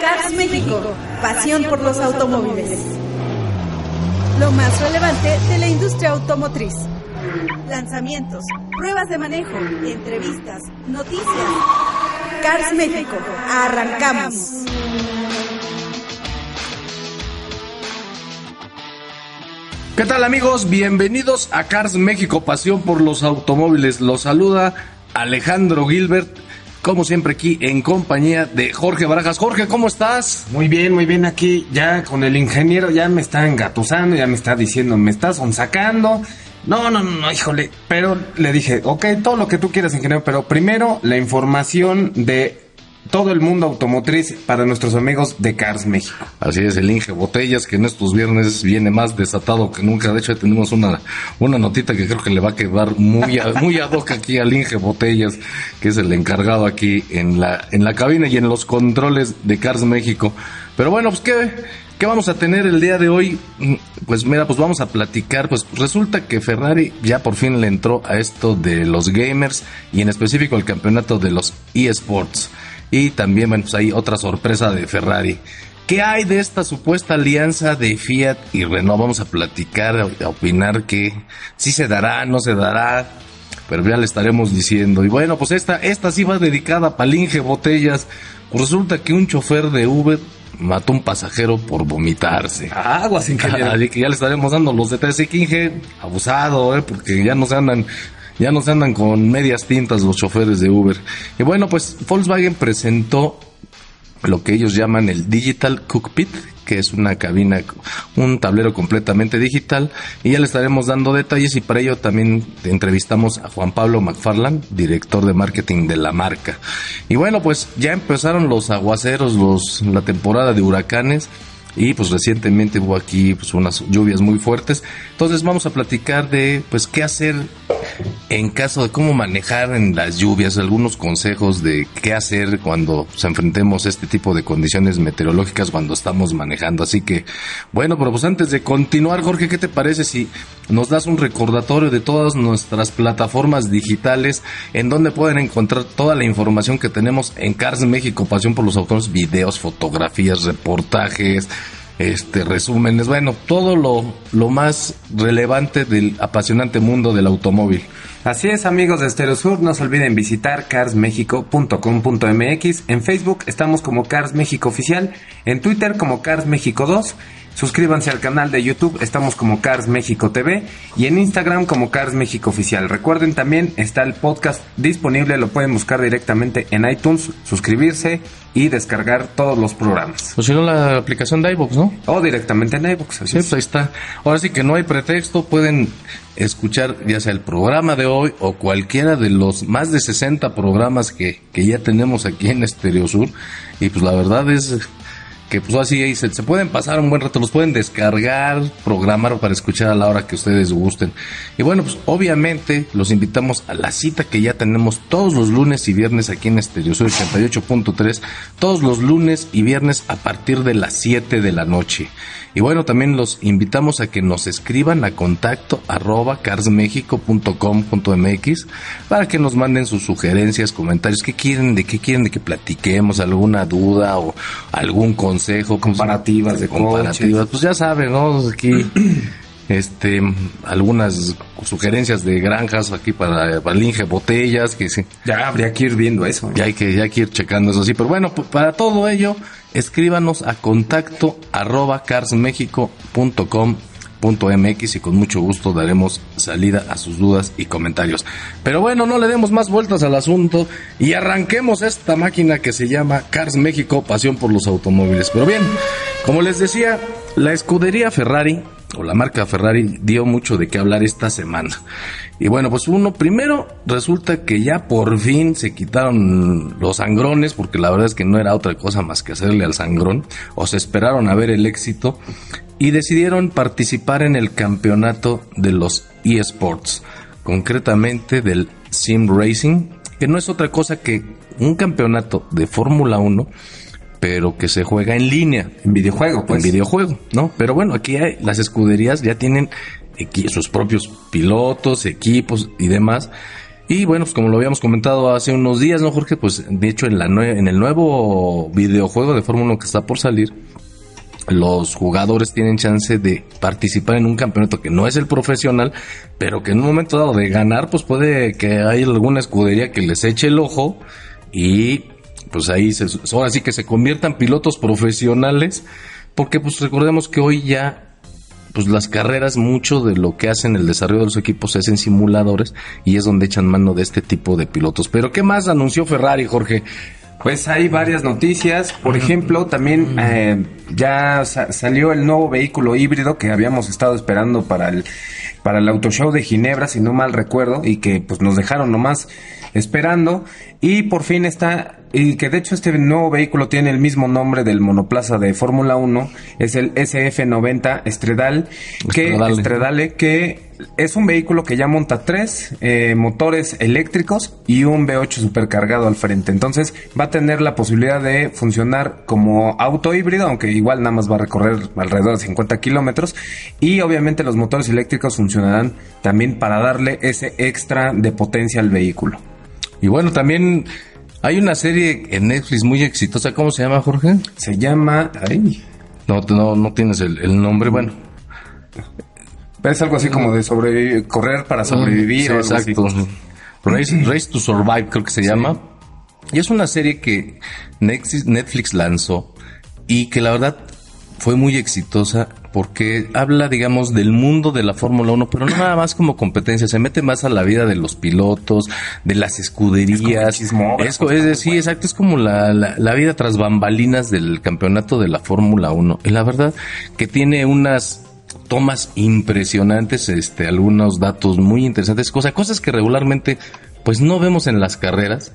Cars México, pasión por los automóviles. Lo más relevante de la industria automotriz. Lanzamientos, pruebas de manejo, entrevistas, noticias. Cars México, arrancamos. ¿Qué tal amigos? Bienvenidos a Cars México, pasión por los automóviles. Los saluda Alejandro Gilbert, como siempre aquí en compañía de Jorge Barajas. Jorge, ¿cómo estás? Muy bien, muy bien aquí, ya con el ingeniero ya me está engatusando, ya me está diciendo, me estás sacando. No, no, no, híjole, pero le dije, ok, todo lo que tú quieras, ingeniero, pero primero la información de todo el mundo automotriz para nuestros amigos de Cars México. Así es, el Inge Botellas, que en estos viernes viene más desatado que nunca. De hecho, tenemos una, una notita que creo que le va a quedar muy, muy ad hoc aquí al Inge Botellas, que es el encargado aquí en la, en la cabina y en los controles de Cars México. Pero bueno, pues ¿qué, ¿Qué vamos a tener el día de hoy? Pues mira, pues vamos a platicar. Pues resulta que Ferrari ya por fin le entró a esto de los gamers y en específico el campeonato de los eSports. Y también, bueno, pues hay otra sorpresa de Ferrari. ¿Qué hay de esta supuesta alianza de Fiat y Renault? Vamos a platicar, a opinar que si se dará, no se dará, pero ya le estaremos diciendo. Y bueno, pues esta, esta sí va dedicada a Palinge Botellas. Resulta que un chofer de Uber mató a un pasajero por vomitarse. Aguas, ingeniero. Así que ya le estaremos dando los detalles. Inge, abusado, ¿eh? porque ya no se andan ya no se andan con medias tintas los choferes de Uber. Y bueno, pues Volkswagen presentó lo que ellos llaman el Digital Cockpit, que es una cabina, un tablero completamente digital, y ya le estaremos dando detalles y para ello también entrevistamos a Juan Pablo McFarland, director de marketing de la marca. Y bueno, pues ya empezaron los aguaceros, los, la temporada de huracanes, y pues recientemente hubo aquí pues unas lluvias muy fuertes. Entonces vamos a platicar de pues qué hacer en caso de cómo manejar en las lluvias, algunos consejos de qué hacer cuando se enfrentemos a este tipo de condiciones meteorológicas cuando estamos manejando. Así que bueno, pero pues antes de continuar, Jorge, ¿qué te parece si nos das un recordatorio de todas nuestras plataformas digitales en donde pueden encontrar toda la información que tenemos en Cars México, Pasión por los Autores, videos, fotografías, reportajes, este resúmenes, bueno, todo lo, lo más relevante del apasionante mundo del automóvil. Así es, amigos de Estéreo Sur, no se olviden visitar carsmexico.com.mx. En Facebook estamos como Cars México Oficial, en Twitter como Cars México 2 Suscríbanse al canal de YouTube, estamos como Cars México TV y en Instagram como Cars México Oficial. Recuerden también está el podcast disponible, lo pueden buscar directamente en iTunes, suscribirse y descargar todos los programas. O si no, la aplicación de iVoox, ¿no? O directamente en iVoox, así pues ahí está. Ahora sí que no hay pretexto, pueden escuchar ya sea el programa de hoy o cualquiera de los más de 60 programas que, que ya tenemos aquí en Estereo Sur. Y pues la verdad es que pues así se, se, pueden pasar un buen rato, los pueden descargar, programar para escuchar a la hora que ustedes gusten. Y bueno, pues obviamente los invitamos a la cita que ya tenemos todos los lunes y viernes aquí en Estereo 88.3, todos los lunes y viernes a partir de las 7 de la noche. Y bueno, también los invitamos a que nos escriban a contacto arroba carsmexico.com.mx para que nos manden sus sugerencias, comentarios, qué quieren, de qué quieren de que platiquemos, alguna duda o algún consejo. Comparativas de comparativas. Pues ya saben, ¿no? Aquí este algunas sugerencias de granjas aquí para, Inge botellas que sí. ya habría que ir viendo eso ya hay que ya hay que ir checando eso sí pero bueno para todo ello escríbanos a contacto arroba carsmexico.com.mx y con mucho gusto daremos salida a sus dudas y comentarios. Pero bueno, no le demos más vueltas al asunto y arranquemos esta máquina que se llama Cars México, pasión por los automóviles. Pero bien, como les decía, la escudería Ferrari o la marca Ferrari dio mucho de qué hablar esta semana. Y bueno, pues uno, primero resulta que ya por fin se quitaron los sangrones, porque la verdad es que no era otra cosa más que hacerle al sangrón, o se esperaron a ver el éxito, y decidieron participar en el campeonato de los eSports, concretamente del Sim Racing, que no es otra cosa que un campeonato de Fórmula 1 pero que se juega en línea. En videojuego, pues. En videojuego, ¿no? Pero bueno, aquí hay, las escuderías ya tienen sus propios pilotos, equipos y demás. Y bueno, pues como lo habíamos comentado hace unos días, ¿no, Jorge? Pues de hecho en, la nue- en el nuevo videojuego de Fórmula 1 que está por salir, los jugadores tienen chance de participar en un campeonato que no es el profesional, pero que en un momento dado de ganar, pues puede que haya alguna escudería que les eche el ojo y pues ahí se, ahora sí que se conviertan pilotos profesionales, porque pues recordemos que hoy ya pues las carreras, mucho de lo que hacen el desarrollo de los equipos es en simuladores y es donde echan mano de este tipo de pilotos. Pero ¿qué más anunció Ferrari, Jorge? Pues hay varias noticias. Por ejemplo, también eh, ya sa- salió el nuevo vehículo híbrido que habíamos estado esperando para el para el Auto Show de Ginebra, si no mal recuerdo, y que pues nos dejaron nomás esperando. Y por fin está, y que de hecho este nuevo vehículo tiene el mismo nombre del monoplaza de Fórmula 1, es el SF90 Estredal, que. Estradale, que es un vehículo que ya monta tres eh, motores eléctricos y un V8 supercargado al frente. Entonces va a tener la posibilidad de funcionar como auto híbrido, aunque igual nada más va a recorrer alrededor de 50 kilómetros. Y obviamente los motores eléctricos funcionarán también para darle ese extra de potencia al vehículo. Y bueno, también hay una serie en Netflix muy exitosa, ¿cómo se llama, Jorge? Se llama... Ay, No, no, no tienes el, el nombre, bueno. pero es algo así como de sobrevivir, correr para sobrevivir. Sí, o algo así. exacto. Race, Race to Survive creo que se llama. Y es una serie que Netflix lanzó y que la verdad fue muy exitosa porque habla, digamos, del mundo de la Fórmula 1, pero no nada más como competencia, se mete más a la vida de los pilotos, de las escuderías. Es, co- es sí, exacto, es como la, la, la vida tras bambalinas del campeonato de la Fórmula 1. Y la verdad que tiene unas tomas impresionantes, este, algunos datos muy interesantes, cosas, cosas que regularmente pues no vemos en las carreras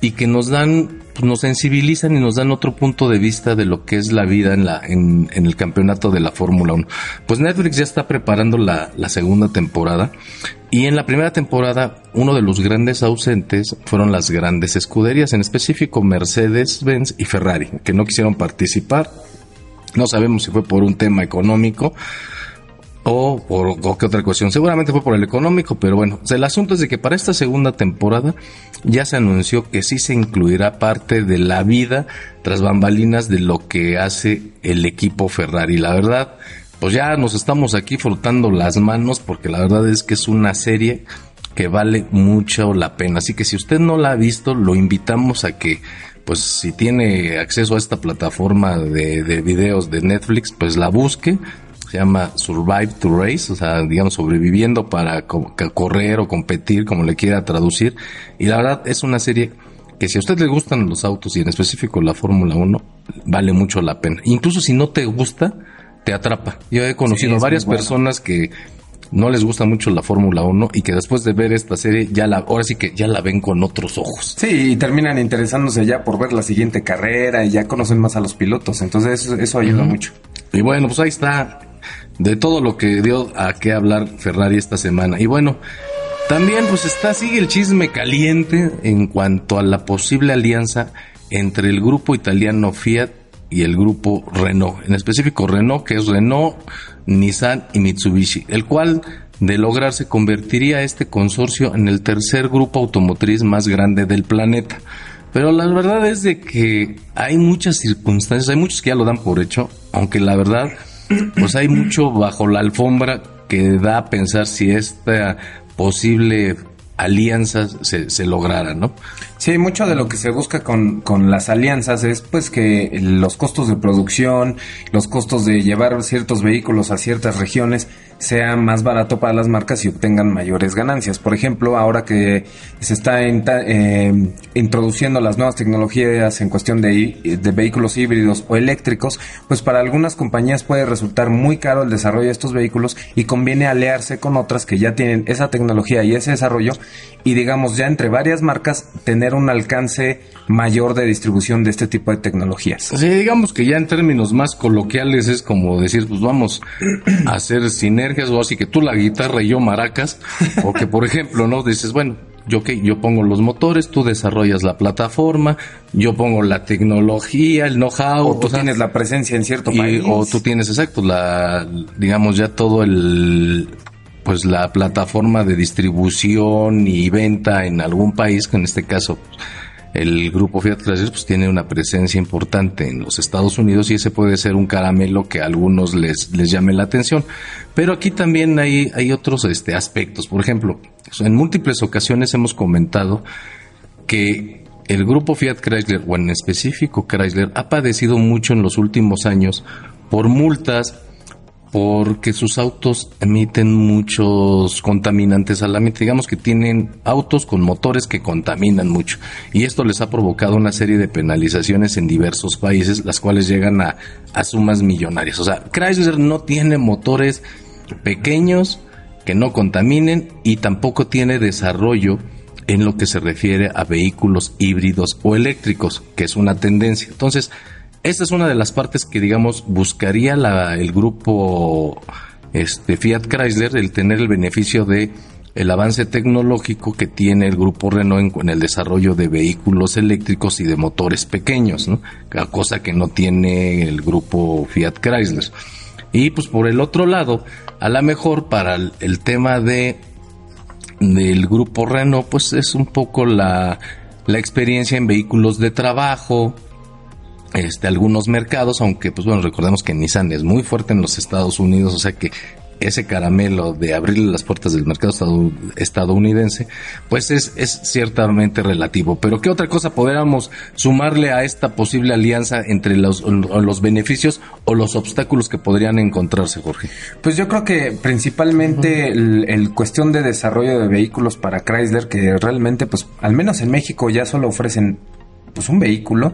y que nos dan, pues, nos sensibilizan y nos dan otro punto de vista de lo que es la vida en la, en, en el campeonato de la Fórmula 1. Pues Netflix ya está preparando la, la segunda temporada y en la primera temporada uno de los grandes ausentes fueron las grandes escuderías, en específico Mercedes, Benz y Ferrari, que no quisieron participar. No sabemos si fue por un tema económico o por qué otra cuestión. Seguramente fue por el económico, pero bueno, el asunto es de que para esta segunda temporada ya se anunció que sí se incluirá parte de la vida tras bambalinas de lo que hace el equipo Ferrari. La verdad, pues ya nos estamos aquí frotando las manos porque la verdad es que es una serie que vale mucho la pena. Así que si usted no la ha visto, lo invitamos a que pues si tiene acceso a esta plataforma de videos de Netflix, pues la busque. Se llama Survive to Race, o sea, digamos, sobreviviendo para co- correr o competir, como le quiera traducir. Y la verdad es una serie que si a usted le gustan los autos y en específico la Fórmula 1, vale mucho la pena. Incluso si no te gusta, te atrapa. Yo he conocido Sí, varias bueno. personas que no les gusta mucho la Fórmula 1 y que después de ver esta serie ya la ahora sí que ya la ven con otros ojos. Sí, y terminan interesándose ya por ver la siguiente carrera y ya conocen más a los pilotos. Entonces eso, eso ayuda mucho. Y bueno, pues ahí está de todo lo que dio a qué hablar Ferrari esta semana. Y bueno, también pues está sigue el chisme caliente en cuanto a la posible alianza entre el grupo italiano Fiat y el grupo Renault, en específico Renault, que es Renault, Nissan y Mitsubishi, el cual de lograrse convertiría este consorcio en el tercer grupo automotriz más grande del planeta. Pero la verdad es de que hay muchas circunstancias, hay muchos que ya lo dan por hecho, aunque la verdad, pues hay mucho bajo la alfombra que da a pensar si esta posible alianza se, se lograra, ¿no? Sí, mucho de lo que se busca con, con las alianzas es pues que los costos de producción, los costos de llevar ciertos vehículos a ciertas regiones sea más barato para las marcas y obtengan mayores ganancias. Por ejemplo, ahora que se está eh, introduciendo las nuevas tecnologías en cuestión de, vehículos híbridos o eléctricos, pues para algunas compañías puede resultar muy caro el desarrollo de estos vehículos y conviene aliarse con otras que ya tienen esa tecnología y ese desarrollo y digamos ya entre varias marcas tener un alcance mayor de distribución de este tipo de tecnologías. Sí, digamos que ya en términos más coloquiales es como decir, pues vamos a hacer o así que tú la guitarra y yo maracas, o que por ejemplo, ¿no? Dices, bueno, yo que yo pongo los motores, tú desarrollas la plataforma, yo pongo la tecnología, el know-how, O tú o sea, tienes la presencia en cierto y- país. o tú tienes exacto la digamos ya todo el pues la plataforma de distribución y venta en algún país, que en este caso el grupo Fiat Chrysler pues tiene una presencia importante en los Estados Unidos y ese puede ser un caramelo que a algunos les, les llame la atención. Pero aquí también hay, hay otros este, aspectos. Por ejemplo, en múltiples ocasiones hemos comentado que el grupo Fiat Chrysler, o en específico Chrysler, ha padecido mucho en los últimos años por multas porque sus autos emiten muchos contaminantes al ambiente. Digamos que tienen autos con motores que contaminan mucho. Y esto les ha provocado una serie de penalizaciones en diversos países, las cuales llegan a, a sumas millonarias. O sea, Chrysler no tiene motores pequeños que no contaminen y tampoco tiene desarrollo en lo que se refiere a vehículos híbridos o eléctricos, que es una tendencia. Entonces, esta es una de las partes que, digamos, buscaría la, el grupo este, Fiat Chrysler, el tener el beneficio de el avance tecnológico que tiene el grupo Renault en, el desarrollo de vehículos eléctricos y de motores pequeños, ¿no? cosa que no tiene el grupo Fiat Chrysler. Y pues por el otro lado, a lo mejor para el, el tema de del grupo Renault, pues es un poco la, la experiencia en vehículos de trabajo, este, algunos mercados, aunque pues bueno, recordemos que Nissan es muy fuerte en los Estados Unidos, o sea que ese caramelo de abrirle las puertas del mercado estadounidense, pues es, es ciertamente relativo. Pero ¿qué otra cosa podríamos sumarle a esta posible alianza entre los, los beneficios o los obstáculos que podrían encontrarse, Jorge? Pues yo creo que principalmente el, cuestión de desarrollo de vehículos para Chrysler, que realmente, pues al menos en México ya solo ofrecen pues un vehículo.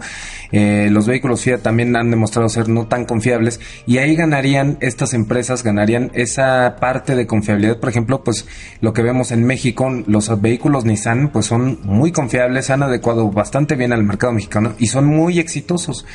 Eh, los vehículos Fiat también han demostrado ser no tan confiables y ahí ganarían estas empresas, ganarían esa parte de confiabilidad. Por ejemplo, pues lo que vemos en México, los vehículos Nissan pues son muy confiables, han adecuado bastante bien al mercado mexicano y son muy exitosos.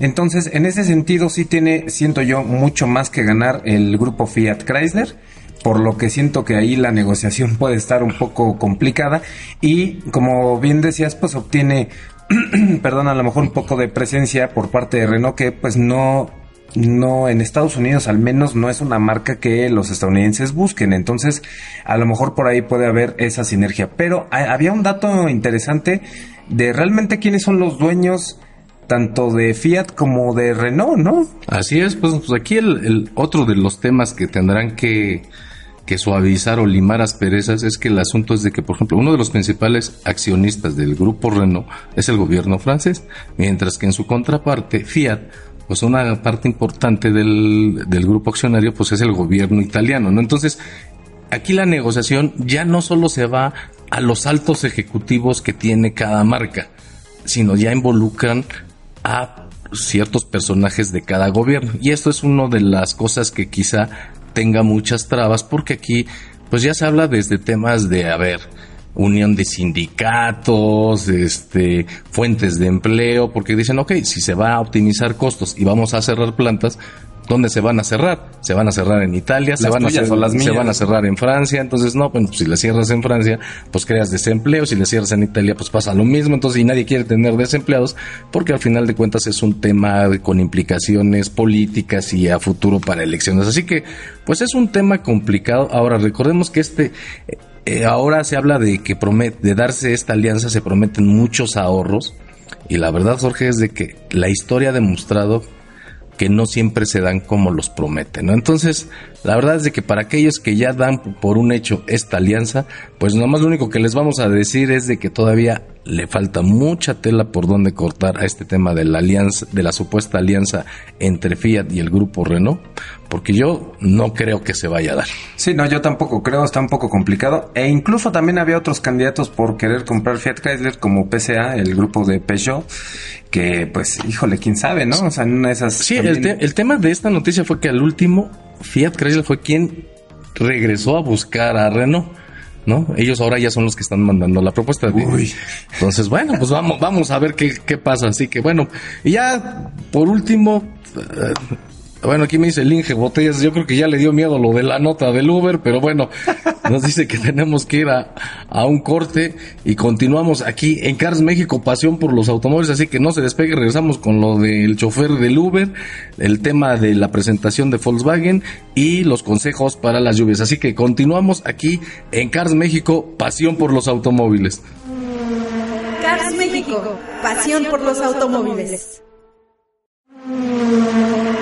Entonces, en ese sentido sí tiene, siento yo, mucho más que ganar el grupo Fiat Chrysler por lo que siento que ahí la negociación puede estar un poco complicada y como bien decías pues obtiene perdón, a lo mejor un poco de presencia por parte de Renault que pues no no en Estados Unidos al menos no es una marca que los estadounidenses busquen entonces a lo mejor por ahí puede haber esa sinergia pero había un dato interesante de realmente quiénes son los dueños tanto de Fiat como de Renault, ¿no? Así es, pues, pues aquí el, otro de los temas que tendrán que que suavizar o limar asperezas es que el asunto es de que, por ejemplo, uno de los principales accionistas del grupo Renault es el gobierno francés, mientras que en su contraparte, Fiat, pues una parte importante del, del grupo accionario, pues es el gobierno italiano, ¿no? Entonces, aquí la negociación ya no solo se va a los altos ejecutivos que tiene cada marca, sino ya involucran a ciertos personajes de cada gobierno. Y esto es una de las cosas que quizá tenga muchas trabas, porque aquí pues ya se habla desde temas de, a ver, unión de sindicatos, este, fuentes de empleo, porque dicen, ok, si se va a optimizar costos y vamos a cerrar plantas, ¿Dónde se van a cerrar? Se van a cerrar en Italia, se van, a cerrar, se van a cerrar en Francia, entonces no, bueno, pues si le cierras en Francia, pues creas desempleo, si le cierras en Italia, pues pasa lo mismo, entonces y nadie quiere tener desempleados, porque al final de cuentas es un tema con implicaciones políticas y a futuro para elecciones. Así que, pues es un tema complicado. Ahora, recordemos que este, eh, ahora se habla de que promete, de darse esta alianza se prometen muchos ahorros, y la verdad, Jorge, es de que la historia ha demostrado que no siempre se dan como los prometen, ¿no? Entonces, la verdad es de que para aquellos que ya dan por un hecho esta alianza, pues nomás lo único que les vamos a decir es de que todavía le falta mucha tela por donde cortar a este tema de la alianza, de la supuesta alianza entre Fiat y el grupo Renault, porque yo no creo que se vaya a dar. Sí, no, yo tampoco creo, está un poco complicado. E incluso también había otros candidatos por querer comprar Fiat Chrysler, como PSA, el grupo de Peugeot, que pues, híjole, quién sabe, ¿no? O sea, en una de esas... Sí, el, el tema de esta noticia fue que al último Fiat Chrysler fue quien regresó a buscar a Renault. ¿No? Ellos ahora ya son los que están mandando la propuesta. Entonces, bueno, pues vamos, vamos a ver qué, qué pasa. Así que bueno, y ya por último, eh, bueno, aquí me dice el Inge Botellas, yo creo que ya le dio miedo lo de la nota del Uber, pero bueno, nos dice que tenemos que ir a, a, un corte y continuamos aquí en Cars México, pasión por los automóviles, así que no se despegue, regresamos con lo del chofer del Uber, el tema de la presentación de Volkswagen y los consejos para las lluvias. Así que continuamos aquí en Cars México, pasión por los automóviles. Cars México, pasión por los automóviles.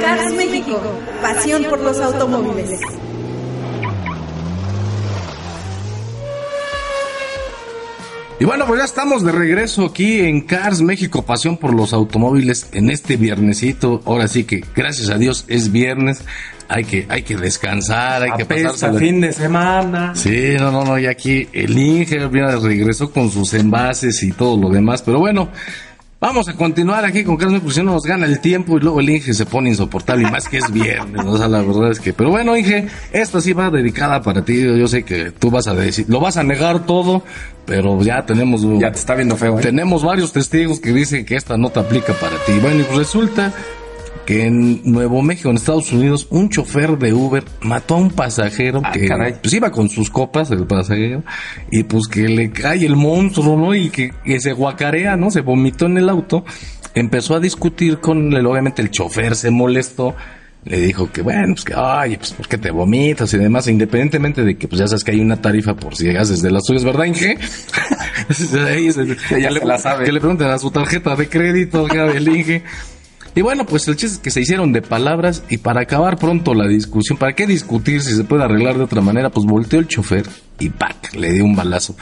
Cars México, pasión por los automóviles. Y bueno, pues ya estamos de regreso aquí en Cars México, pasión por los automóviles en este viernesito. Ahora sí que, gracias a Dios, es viernes. Hay que, hay que descansar, hay que pasar el fin de semana. Sí, no, no, no, y aquí el Inge regresó con sus envases y todo lo demás. Pero bueno, Vamos a continuar aquí con Carlos, porque si no nos gana el tiempo y luego el Inge se pone insoportable y más que es viernes, o sea, la verdad es que, pero bueno, Inge, esta sí va dedicada para ti, yo sé que tú vas a decir, lo vas a negar todo, pero ya tenemos... Ya te está viendo feo, ¿eh? Tenemos varios testigos que dicen que esta no te aplica para ti. Bueno, y pues resulta que en Nuevo México, en Estados Unidos, un chofer de Uber mató a un pasajero Ah, que caray. pues iba con sus copas, el pasajero, y pues que le cae el monstruo, ¿no? Y que, que se guacarea, ¿no? Se vomitó en el auto, empezó a discutir con él, obviamente el chofer se molestó, le dijo que bueno, pues que, ay, pues ¿por qué te vomitas y demás? Independientemente de que pues ya sabes que hay una tarifa por si llegas desde las tuyas, ¿verdad, Inge? Ya se la sabe. Que le pregunten a su tarjeta de crédito, ya del Inge. Y bueno, pues el chiste es que se hicieron de palabras y para acabar pronto la discusión, ¿para qué discutir si se puede arreglar de otra manera? Pues volteó el chofer y ¡pac! le dio un balazo.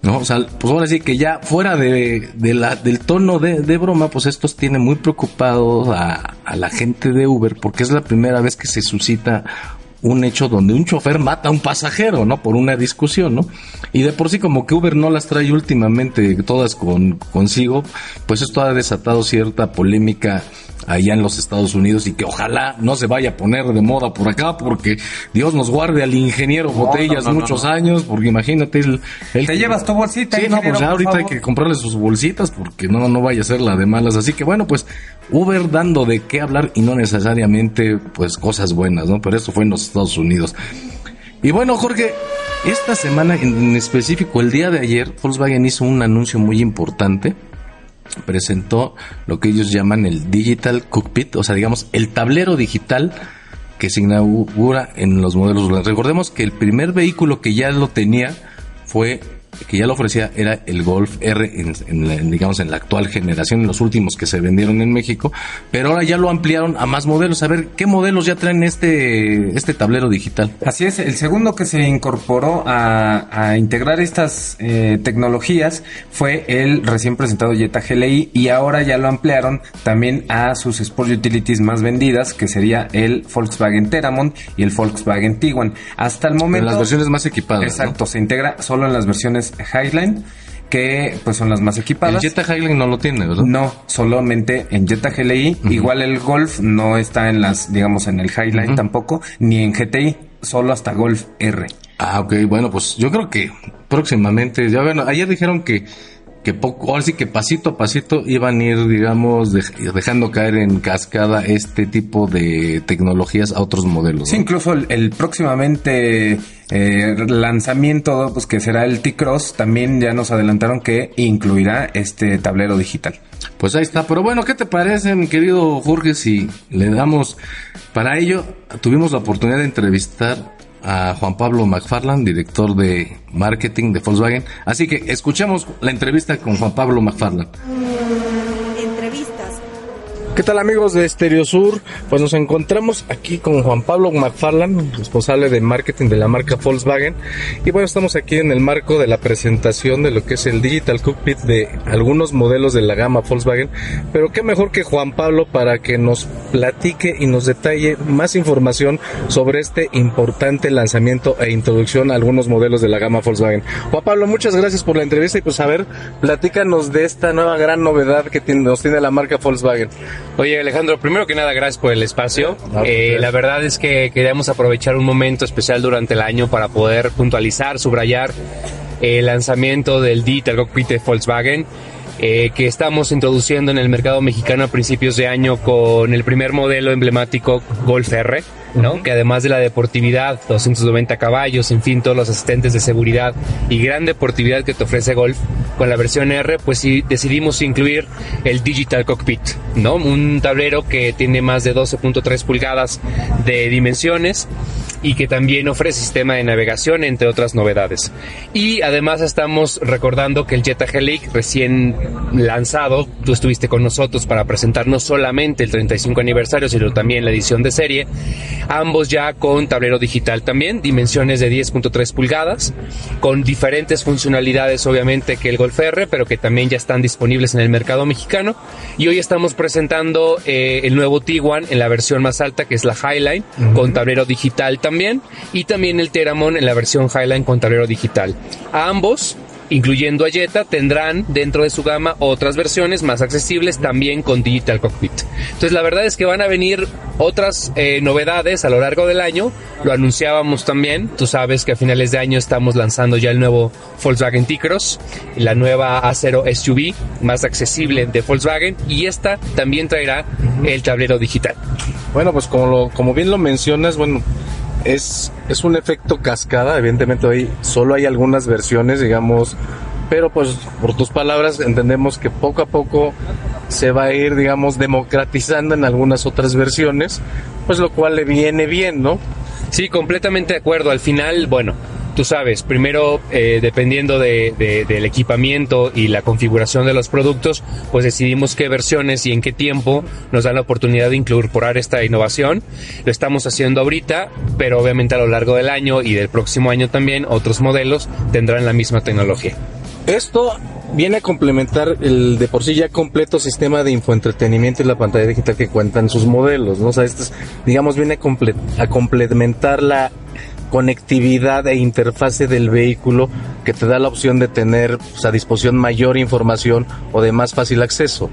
¿No? O sea, pues ahora sí que ya fuera de, de la, del tono de, de broma, pues estos tienen muy preocupados a, a la gente de Uber porque es la primera vez que se suscita un hecho donde un chofer mata a un pasajero, ¿no? Por una discusión, ¿no? Y de por sí como que Uber no las trae últimamente todas con, consigo, pues esto ha desatado cierta polémica allá en los Estados Unidos y que ojalá no se vaya a poner de moda por acá porque Dios nos guarde al ingeniero Botellas no, no, muchos años porque imagínate el, el- Te llevas tu bolsita, Sí, no, pues ya ahorita hay que comprarle sus bolsitas porque no, no vaya a ser la de malas. Así que bueno, pues Uber dando de qué hablar y no necesariamente pues cosas buenas, ¿no? Pero esto fue en los Estados Unidos. Y bueno, Jorge, esta semana en específico, el día de ayer, Volkswagen hizo un anuncio muy importante. Presentó lo que ellos llaman el Digital Cockpit, o sea, digamos, el tablero digital que se inaugura en los modelos. Recordemos que el primer vehículo que ya lo tenía fue que ya lo ofrecía era el Golf R en, en la- en, digamos en la actual generación en los últimos que se vendieron en México pero ahora ya lo ampliaron a más modelos a ver qué modelos ya traen este este tablero digital Así es, el segundo que se incorporó a, a integrar estas eh, tecnologías fue el recién presentado Jetta GLI y ahora ya lo ampliaron también a sus Sport Utilities más vendidas, que sería el Volkswagen Teramont y el Volkswagen Tiguan. Hasta el en momento... las versiones más equipadas ¿no? Exacto, se integra solo en las versiones Highline, que pues son las más el equipadas. Jetta Highline no lo tiene ¿verdad? No, solamente en Jetta GLI. Igual el Golf no está en las, digamos, en el Highline tampoco, ni en GTI, solo hasta Golf R. Ah, ok, bueno, pues yo creo que próximamente, ya bueno, ayer dijeron que, que poco, ahora sí que pasito a pasito iban a ir, digamos, dej- dejando caer en cascada este tipo de tecnologías a otros modelos. Sí, ¿no? incluso el, el próximamente eh, lanzamiento, pues que será el T-Cross, también ya nos adelantaron que incluirá este tablero digital. Pues ahí está, pero bueno, ¿qué te parece, mi querido Jorge, si le damos, para ello, tuvimos la oportunidad de entrevistar a Juan Pablo McFarland, director de marketing de Volkswagen, así que escuchemos la entrevista con Juan Pablo McFarland. ¿Qué tal amigos de Stereo Sur? Pues nos encontramos aquí con Juan Pablo McFarland, responsable de marketing de la marca Volkswagen. Y bueno, estamos aquí en el marco de la presentación de lo que es el Digital Cockpit de algunos modelos de la gama Volkswagen. Pero qué mejor que Juan Pablo para que nos platique y nos detalle más información sobre este importante lanzamiento e introducción a algunos modelos de la gama Volkswagen. Juan Pablo, muchas gracias por la entrevista y pues a ver, platícanos de esta nueva gran novedad que nos tiene la marca Volkswagen. Oye Alejandro, primero que nada gracias por el espacio. Ah, Eh, la verdad es que queríamos aprovechar un momento especial durante el año para poder puntualizar, subrayar el lanzamiento del Digital Cockpit de Volkswagen. Eh, que estamos introduciendo en el mercado mexicano a principios de año con el primer modelo emblemático Golf R. ¿no? Que además de la deportividad, 290 caballos, en fin, todos los asistentes de seguridad y gran deportividad que te ofrece Golf, con la versión R, pues sí decidimos incluir el Digital Cockpit, ¿no? Un tablero que tiene más de 12.3 pulgadas de dimensiones y que también ofrece sistema de navegación, entre otras novedades. Y además estamos recordando que el Jetta Helic recién lanzado, tú estuviste con nosotros para presentar no solamente el 35 aniversario, sino también la edición de serie, ambos ya con tablero digital también, dimensiones de 10.3 pulgadas, con diferentes funcionalidades obviamente que el Golf R, pero que también ya están disponibles en el mercado mexicano. Y hoy estamos presentando eh, el nuevo Tiguan en la versión más alta, que es la Highline, con tablero digital también, y también el Teramon en la versión Highline con tablero digital. A ambos incluyendo a Jetta, tendrán dentro de su gama otras versiones más accesibles también con Digital Cockpit. Entonces la verdad es que van a venir otras eh, novedades a lo largo del año, lo anunciábamos también, tú sabes que a finales de año estamos lanzando ya el nuevo Volkswagen T-Cross, la nueva A0 SUV más accesible de Volkswagen y esta también traerá el tablero digital. Bueno, pues como, lo, como bien lo mencionas, bueno, es, es un efecto cascada, evidentemente hoy solo hay algunas versiones, digamos, pero pues por tus palabras entendemos que poco a poco se va a ir, digamos, democratizando en algunas otras versiones, pues lo cual le viene bien, ¿no? Sí, completamente de acuerdo. Al final, bueno, tú sabes, primero eh, dependiendo de, de, del equipamiento y la configuración de los productos, pues decidimos qué versiones y en qué tiempo nos dan la oportunidad de incorporar esta innovación. Lo estamos haciendo ahorita, pero obviamente a lo largo del año y del próximo año también otros modelos tendrán la misma tecnología. Esto viene a complementar el de por sí ya completo sistema de infoentretenimiento y la pantalla digital que cuentan sus modelos, ¿no? O sea, es, digamos, viene a, comple a complementar la conectividad e interfase del vehículo que te da la opción de tener pues, a disposición mayor información o de más fácil acceso.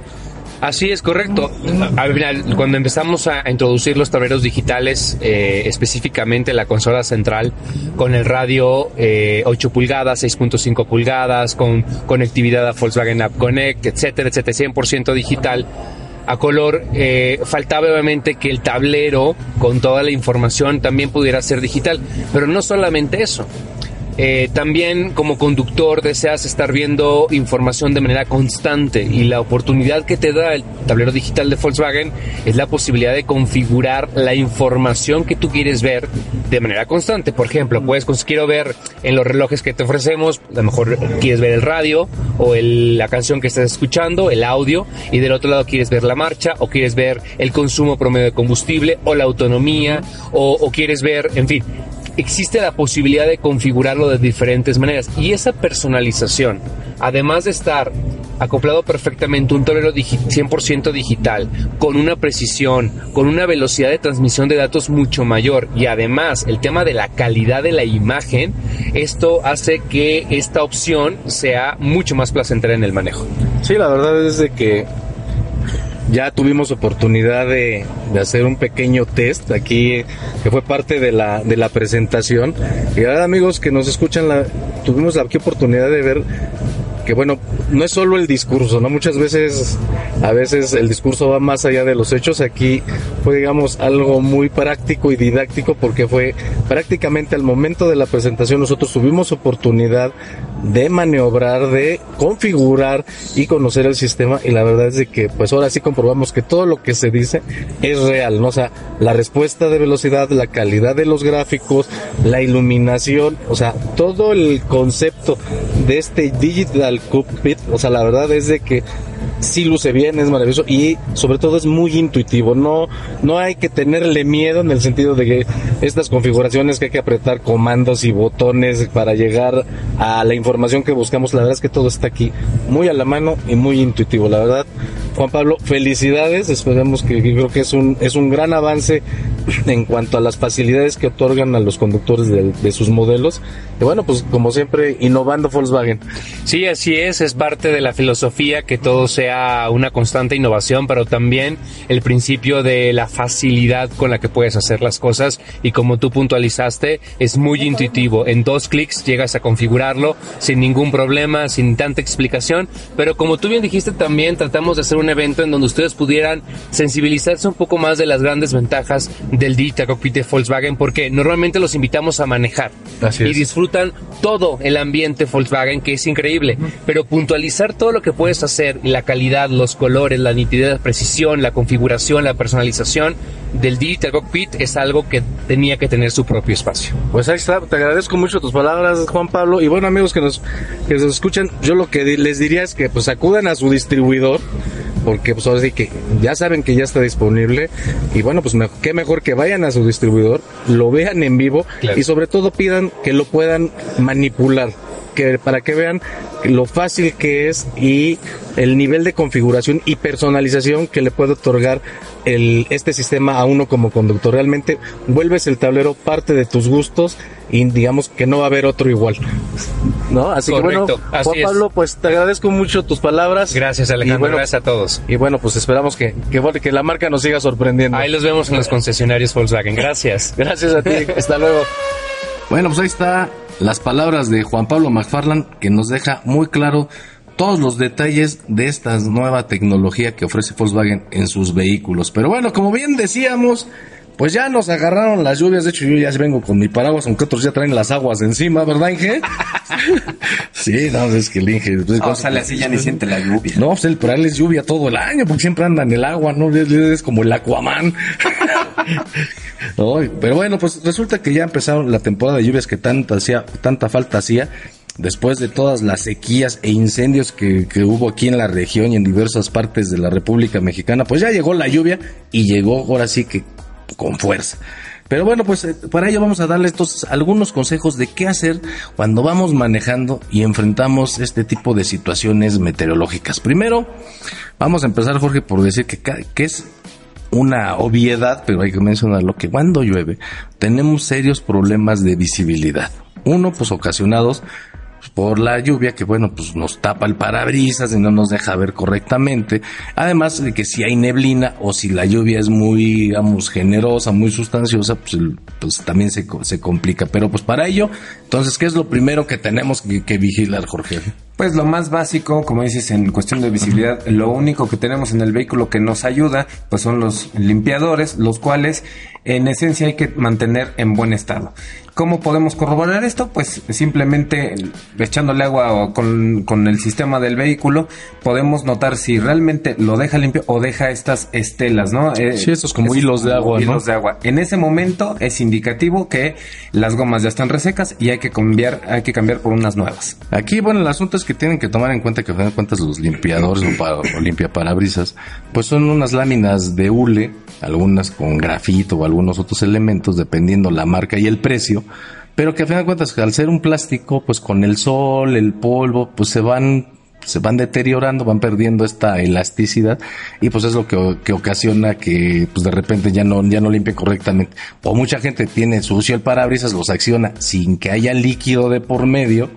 Así es, correcto. Al final, cuando empezamos a introducir los tableros digitales, eh, específicamente la consola central, con el radio eh, 8 pulgadas, 6.5 pulgadas, con conectividad a Volkswagen App Connect, etcétera, etcétera, 100% digital, a color, eh, faltaba obviamente que el tablero con toda la información también pudiera ser digital. Pero no solamente eso. Eh, también como conductor deseas estar viendo información de manera constante y la oportunidad que te da el tablero digital de Volkswagen es la posibilidad de configurar la información que tú quieres ver de manera constante. Por ejemplo, puedes quiero ver en los relojes que te ofrecemos, a lo mejor quieres ver el radio o la canción que estás escuchando, el audio, y del otro lado quieres ver la marcha o quieres ver el consumo promedio de combustible o la autonomía o quieres ver, en fin, existe la posibilidad de configurarlo de diferentes maneras. Y esa personalización, además de estar acoplado perfectamente un tablero digi 100% digital, con una precisión, con una velocidad de transmisión de datos mucho mayor y además el tema de la calidad de la imagen, esto hace que esta opción sea mucho más placentera en el manejo. Sí, la verdad es de que ya tuvimos oportunidad de, de, hacer un pequeño test aquí que fue parte de la, de la presentación. Y ahora amigos que nos escuchan la, tuvimos la oportunidad de ver que bueno, no es solo el discurso, ¿no? Muchas veces, a veces el discurso va más allá de los hechos. Aquí fue, digamos, algo muy práctico y didáctico porque fue prácticamente al momento de la presentación nosotros tuvimos oportunidad de maniobrar, de configurar y conocer el sistema y la verdad es de que pues ahora sí comprobamos que todo lo que se dice es real, ¿no? Sea, la respuesta de velocidad, la calidad de los gráficos, la iluminación, o sea, todo el concepto de este digital o sea, la verdad es de que sí luce bien, es maravilloso y sobre todo es muy intuitivo. No, no hay que tenerle miedo en el sentido de que estas configuraciones que hay que apretar comandos y botones para llegar a la información que buscamos, la verdad es que todo está aquí muy a la mano y muy intuitivo. La verdad, Juan Pablo, felicidades. Esperemos que, que creo que es un, es un gran avance en cuanto a las facilidades que otorgan a los conductores de, sus modelos. Y bueno, pues como siempre, innovando Volkswagen. Sí, así es, es parte de la filosofía que todo sea una constante innovación, pero también el principio de la facilidad con la que puedes hacer las cosas y como tú puntualizaste, es muy intuitivo. En dos clics llegas a configurarlo sin ningún problema, sin tanta explicación, pero como tú bien dijiste también tratamos de hacer un evento en donde ustedes pudieran sensibilizarse un poco más de las grandes ventajas del Digital Cockpit de Volkswagen porque normalmente los invitamos a manejar Así y es. disfrutan todo el ambiente Volkswagen que es increíble, pero puntualizar todo lo que puedes hacer, la calidad, los colores, la nitidez, la precisión, la configuración, la personalización del Digital Cockpit es algo que tenía que tener su propio espacio. Pues ahí está, te agradezco mucho tus palabras, Juan Pablo. Y bueno, amigos que nos, que nos escuchan, yo lo que les diría es que pues acudan a su distribuidor, porque pues ahora sí que ya saben que ya está disponible. Y bueno, pues me- qué mejor que vayan a su distribuidor, lo vean en vivo Claro. y sobre todo pidan que lo puedan manipular. Que, para que vean lo fácil que es y el nivel de configuración y personalización que le puede otorgar el, este sistema a uno como conductor. Realmente vuelves el tablero parte de tus gustos y digamos que no va a haber otro igual. ¿No? Así Correcto, que bueno, Juan es. Pablo, pues te agradezco mucho tus palabras. Gracias Alejandro, bueno, gracias a todos. Y bueno, pues esperamos que, que, que la marca nos siga sorprendiendo. Ahí los vemos en los concesionarios Volkswagen. Gracias. Gracias a ti. Hasta luego. Bueno, pues ahí está las palabras de Juan Pablo McFarland que nos deja muy claro todos los detalles de esta nueva tecnología que ofrece Volkswagen en sus vehículos. Pero bueno, como bien decíamos, pues ya nos agarraron las lluvias. De hecho, yo ya vengo con mi paraguas, aunque otros ya traen las aguas encima, ¿verdad, Inge? sí, no, es que el Inge... pues, No, sale así, ya ni siente la lluvia. no, pues para él es lluvia todo el año, porque siempre anda en el agua, ¿no? Es, es como el Aquaman. No, pero bueno, pues resulta que ya empezaron la temporada de lluvias que tanta, hacía, tanta falta hacía. Después de todas las sequías e incendios que, que hubo aquí en la región y en diversas partes de la República Mexicana, pues ya llegó la lluvia y llegó ahora sí que con fuerza. Pero bueno, pues eh, para ello vamos a darles estos algunos consejos de qué hacer cuando vamos manejando y enfrentamos este tipo de situaciones meteorológicas. Primero, vamos a empezar, Jorge, por decir que, que es una obviedad, pero hay que mencionarlo, que cuando llueve tenemos serios problemas de visibilidad. Uno, pues ocasionados por la lluvia que bueno pues nos tapa el parabrisas y no nos deja ver correctamente. Además de que si hay neblina o si la lluvia es muy digamos generosa muy sustanciosa pues, pues también se, se complica. Pero pues para ello entonces qué es lo primero que tenemos que, que vigilar Jorge Pues lo más básico, como dices, en cuestión de visibilidad, lo único que tenemos en el vehículo que nos ayuda, pues son los limpiadores, los cuales en esencia hay que mantener en buen estado. ¿Cómo podemos corroborar esto? Pues simplemente echándole agua o con, con el sistema del vehículo, podemos notar si realmente lo deja limpio o deja estas estelas, ¿no? Eh, Sí, estos como hilos de agua, ¿no? hilos de agua. En ese momento es indicativo que las gomas ya están resecas y hay que cambiar, hay que cambiar por unas nuevas. Aquí, bueno, el asunto es que tienen que tomar en cuenta que, de cuentas, los limpiadores o, pa- o limpiaparabrisas, pues son unas láminas de hule, algunas con grafito o algunos otros elementos, dependiendo la marca y el precio, pero que a fin de cuentas, al ser un plástico, pues con el sol, el polvo, pues se van se van deteriorando, van perdiendo esta elasticidad y pues es lo que, que ocasiona que pues de repente ya no, ya no limpie correctamente. O mucha gente tiene sucio el parabrisas, los acciona sin que haya líquido de por medio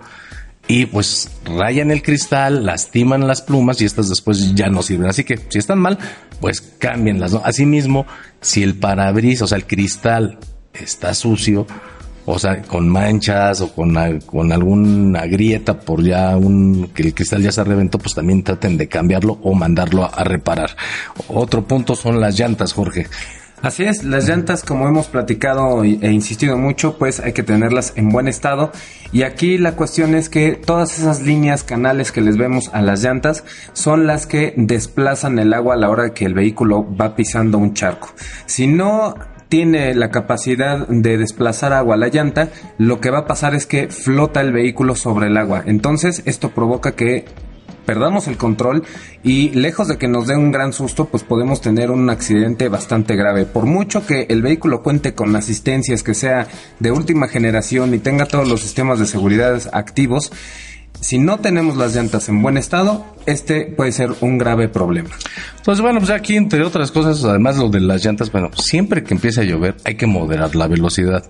y pues rayan el cristal, lastiman las plumas y estas después ya no sirven. Así que si están mal, pues cámbienlas. ¿no? Asimismo, si el parabrisas, o sea, el cristal está sucio, o sea, con manchas o con, con alguna grieta por ya un, que el cristal ya se reventó, pues también traten de cambiarlo o mandarlo a, a reparar. Otro punto son las llantas, Jorge. Así es, las llantas, como hemos platicado e insistido mucho, pues hay que tenerlas en buen estado. Y aquí la cuestión es que todas esas líneas, canales que les vemos a las llantas, son las que desplazan el agua a la hora que el vehículo va pisando un charco. Si no tiene la capacidad de desplazar agua a la llanta, lo que va a pasar es que flota el vehículo sobre el agua. Entonces, esto provoca que perdamos el control y lejos de que nos dé un gran susto, pues podemos tener un accidente bastante grave. Por mucho que el vehículo cuente con asistencias, que sea de última generación y tenga todos los sistemas de seguridad activos, si no tenemos las llantas en buen estado, este puede ser un grave problema. Entonces, bueno, pues aquí entre otras cosas, además lo de las llantas, bueno, siempre que empiece a llover hay que moderar la velocidad.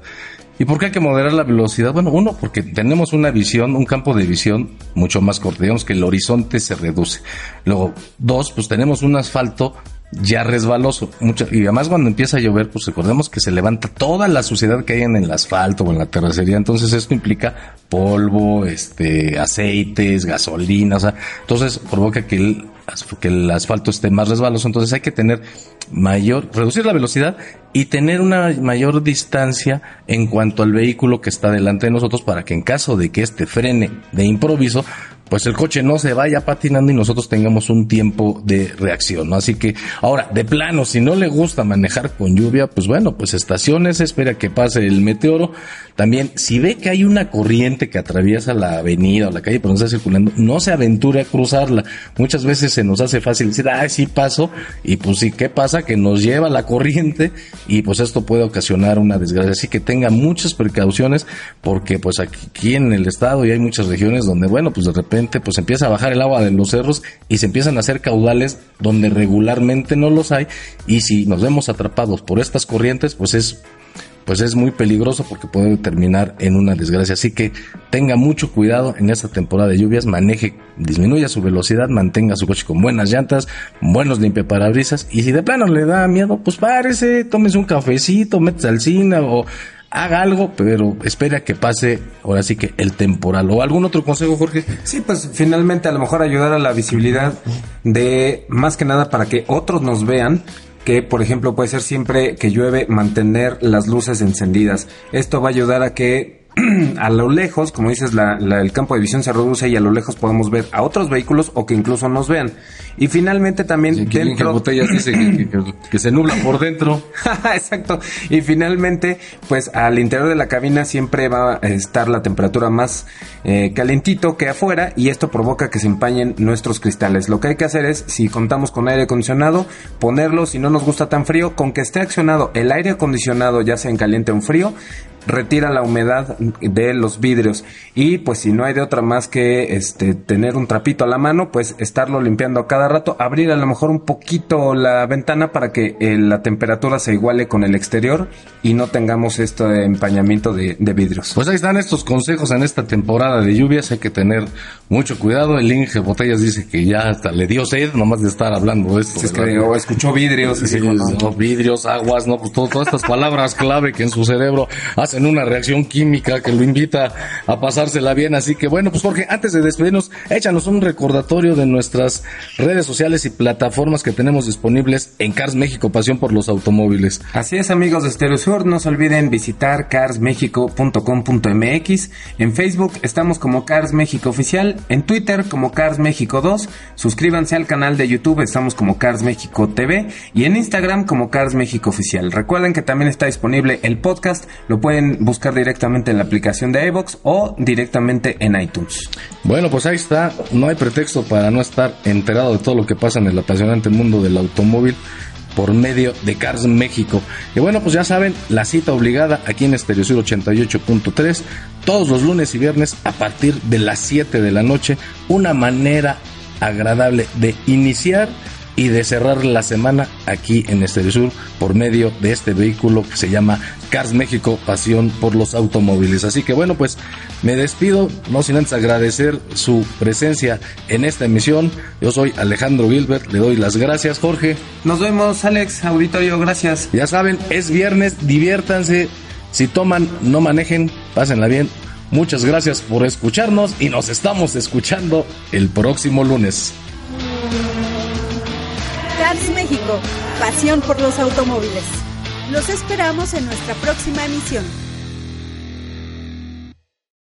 ¿Y por qué hay que moderar la velocidad? Bueno, uno, porque tenemos una visión, un campo de visión mucho más corto, digamos que el horizonte se reduce. Luego, dos, pues tenemos un asfalto ya resbaloso. Mucho, y además cuando empieza a llover, pues recordemos que se levanta toda la suciedad que hay en el asfalto o en la terracería. Entonces esto implica polvo, este, aceites, gasolina, o sea, entonces provoca que el, que el asfalto esté más resbaloso. Entonces hay que tener mayor, reducir la velocidad y tener una mayor distancia en cuanto al vehículo que está delante de nosotros para que en caso de que este frene de improviso, pues el coche no se vaya patinando y nosotros tengamos un tiempo de reacción, ¿no? Así que ahora, de plano, si no le gusta manejar con lluvia, pues bueno, pues estaciones, espera que pase el meteoro. También, si ve que hay una corriente que atraviesa la avenida o la calle por donde está circulando, no se aventure a cruzarla. Muchas veces se nos hace fácil decir, ah, sí paso, y pues sí, ¿qué pasa? Que nos lleva la corriente y pues esto puede ocasionar una desgracia. Así que tenga muchas precauciones porque pues aquí en el estado y hay muchas regiones donde, bueno, pues de repente pues empieza a bajar el agua de los cerros y se empiezan a hacer caudales donde regularmente no los hay y si nos vemos atrapados por estas corrientes pues es pues es muy peligroso porque puede terminar en una desgracia. Así que tenga mucho cuidado en esta temporada de lluvias, maneje, disminuya su velocidad, mantenga su coche con buenas llantas, buenos limpiaparabrisas y si de plano le da miedo, pues párese, tómese un cafecito, métese al cine o haga algo, pero espera que pase ahora sí que el temporal. ¿O algún otro consejo, Jorge? Sí, pues finalmente a lo mejor ayudar a la visibilidad de más que nada para que otros nos vean que por ejemplo puede ser siempre que llueve mantener las luces encendidas. Esto va a ayudar a que a lo lejos, como dices, la, el campo de visión se reduce y a lo lejos podemos ver a otros vehículos o que incluso nos vean. Y finalmente también dentro... botellas dice que, se nubla por dentro. Exacto. Y finalmente, pues al interior de la cabina siempre va a estar la temperatura más eh, calentito que afuera y esto provoca que se empañen nuestros cristales. Lo que hay que hacer es, si contamos con aire acondicionado, ponerlo, si no nos gusta tan frío, con que esté accionado el aire acondicionado, ya sea en caliente o en frío, retira la humedad de los vidrios. Y pues si no hay de otra más que este tener un trapito a la mano pues estarlo limpiando a cada rato abrir a lo mejor un poquito la ventana para que eh, la temperatura se iguale con el exterior y no tengamos este empañamiento de, vidrios. Pues ahí están estos consejos en esta temporada de lluvias. Hay que tener mucho cuidado el Inge Botellas dice que ya hasta le dio sed nomás de estar hablando de esto es que, o escuchó vidrios vidrios aguas no pues todas estas palabras clave que en su cerebro en una reacción química que lo invita a pasársela bien. Así que bueno, pues Jorge, antes de despedirnos, échanos un recordatorio de nuestras redes sociales y plataformas que tenemos disponibles en Cars México, Pasión por los Automóviles. Así es, amigos de Stereo Sur, no se olviden visitar carsmexico.com.mx. En Facebook estamos como Cars México Oficial, en Twitter como Cars México 2. Suscríbanse al canal de YouTube, estamos como Cars México TV y en Instagram como Cars México Oficial. Recuerden que también está disponible el podcast, lo pueden buscar directamente en la aplicación de iBox o directamente en iTunes. Bueno, pues ahí está. No hay pretexto para no estar enterado de todo lo que pasa en el apasionante mundo del automóvil por medio de Cars México. Y bueno, pues ya saben, la cita obligada aquí en Estereo Sur 88.3, todos los lunes y viernes a partir de las 7 de la noche, una manera agradable de iniciar y de cerrar la semana aquí en Estéreo Sur por medio de este vehículo que se llama Cars México, pasión por los automóviles. Así que bueno, pues me despido, no sin antes agradecer su presencia en esta emisión. Yo soy Alejandro Gilbert, le doy las gracias, Jorge. Nos vemos, Alex, auditorio, gracias. Ya saben, es viernes, diviértanse. Si toman, no manejen, pásenla bien. Muchas gracias por escucharnos y nos estamos escuchando el próximo lunes. México, pasión por los automóviles. Los esperamos en nuestra próxima emisión.